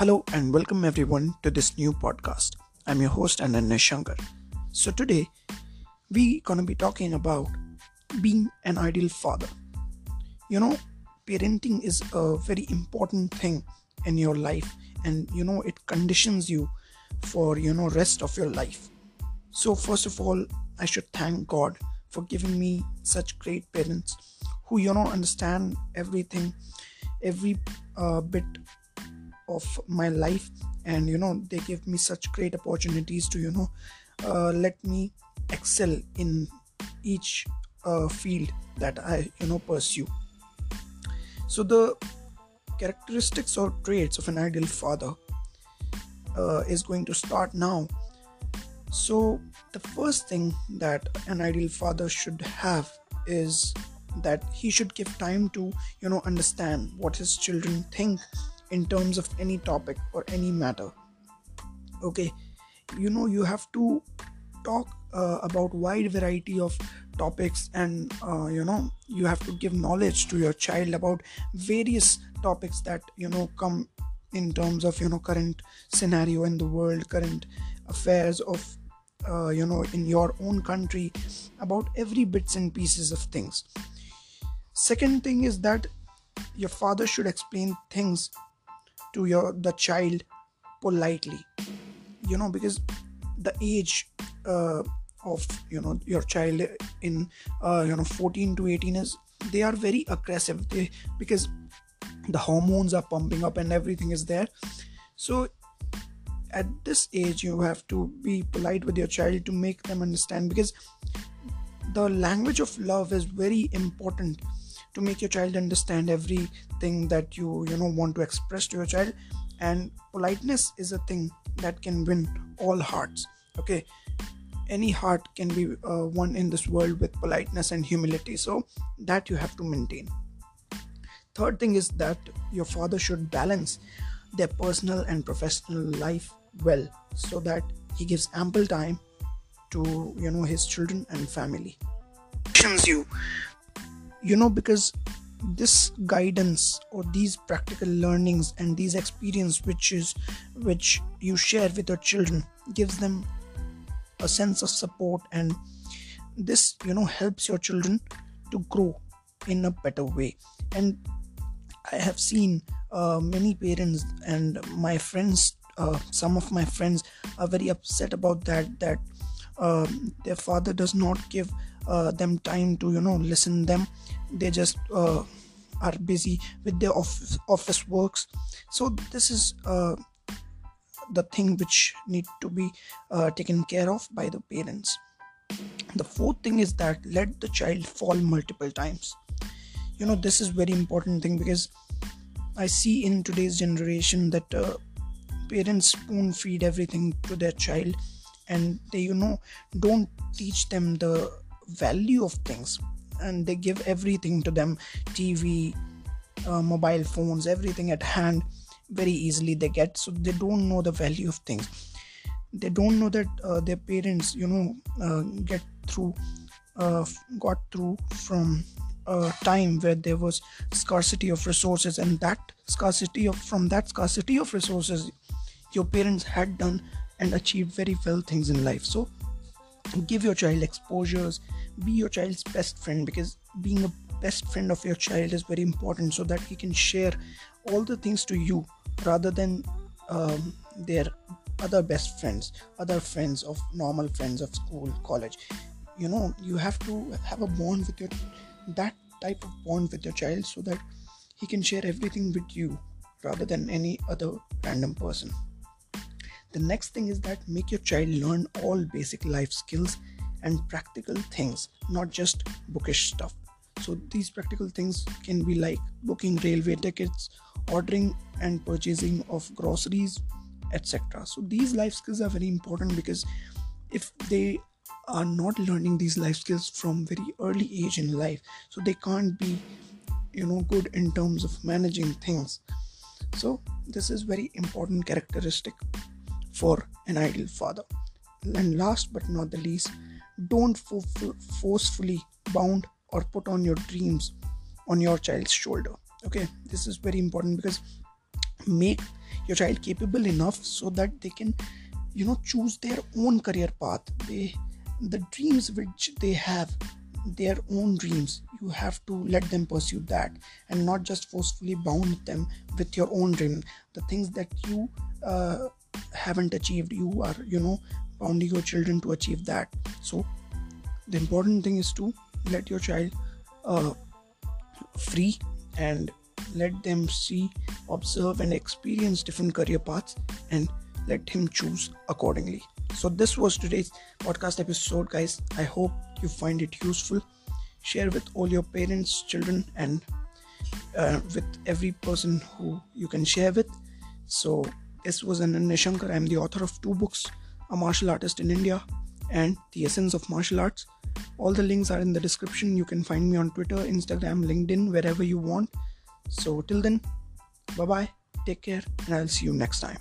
Hello and welcome everyone to this new podcast. I'm your host Ananya Shankar. So today we're gonna be talking about being an ideal father. You know, parenting is a very important thing in your life and you know it conditions you for you know rest of your life. So first of all, I should thank God for giving me such great parents who you know understand everything every uh, bit of my life. And you know they give me such great opportunities to you know uh, let me excel in each uh, field that i you know pursue. So the characteristics or traits of an ideal father uh, is going to start now. So the first thing that an ideal father should have is that he should give time to you know understand what his children think in terms of any topic or any matter. Okay you know you have to talk uh, about wide variety of topics and uh, you know you have to give knowledge to your child about various topics that you know come in terms of you know current scenario in the world current affairs of uh, you know in your own country about every bits and pieces of things. Second thing is that your father should explain things to your the child politely. You know because the age uh, of you know your child in uh, you know 14 to 18 is they are very aggressive. They because the hormones are pumping up and everything is there. So at this age you have to be polite with your child to make them understand because the language of love is very important to make your child understand everything that you you know want to express to your child. And politeness is a thing that can win all hearts okay? Any heart can be uh, won in this world with politeness and humility. So that you have to maintain. Third thing is that your father should balance their personal and professional life well so that he gives ample time to you know his children and family. You you know because this guidance or these practical learnings and these experience which is which you share with your children gives them a sense of support and this you know helps your children to grow in a better way. And i have seen uh, many parents and my friends uh, some of my friends are very upset about that that uh, their father does not give uh, them time to you know listen them. They just uh, are busy with their office, office works. So this is uh, the thing which need to be uh, taken care of by the parents. The fourth thing is that let the child fall multiple times. You know this is very important thing because i see in today's generation that uh, parents spoon feed everything to their child and they you know don't teach them the value of things and they give everything to them tv uh, mobile phones everything at hand very easily they get. So they don't know the value of things. They don't know that uh, their parents you know uh, get through uh, got through from a time where there was scarcity of resources and that scarcity of from that scarcity of resources your parents had done and achieved very well things in life. So give your child exposures be your child's best friend because being a best friend of your child is very important so that he can share all the things to you rather than um, their other best friends other friends of normal friends of school college. You know you have to have a bond with your that type of bond with your child so that he can share everything with you rather than any other random person the next thing is that make your child learn all basic life skills and practical things, not just bookish stuff. So, these practical things can be like booking railway tickets, ordering and purchasing of groceries, etc. So, these life skills are very important because if they are not learning these life skills from very early age in life, so they can't be, you know, good in terms of managing things. So, this is very important characteristic for an ideal father. And last but not the least, don't fo- forcefully bound or put on your dreams on your child's shoulder. Okay this is very important because make your child capable enough so that they can you know choose their own career path. They the dreams which they have their own dreams you have to let them pursue that and not just forcefully bound them with your own dream. The things that you uh, haven't achieved you are you know bounding your children to achieve that. So the important thing is to let your child uh, free and let them see observe and experience different career paths and let him choose accordingly. So this was today's podcast episode guys. I hope you find it useful. Share with all your parents children and uh, with every person who you can share with. So this was Ananya Shankar. I'm the author of two books, A Martial Artist in India and The Essence of Martial Arts. All the links are in the description. You can find me on Twitter, Instagram, LinkedIn, wherever you want. So till then, bye bye, take care, and I'll see you next time.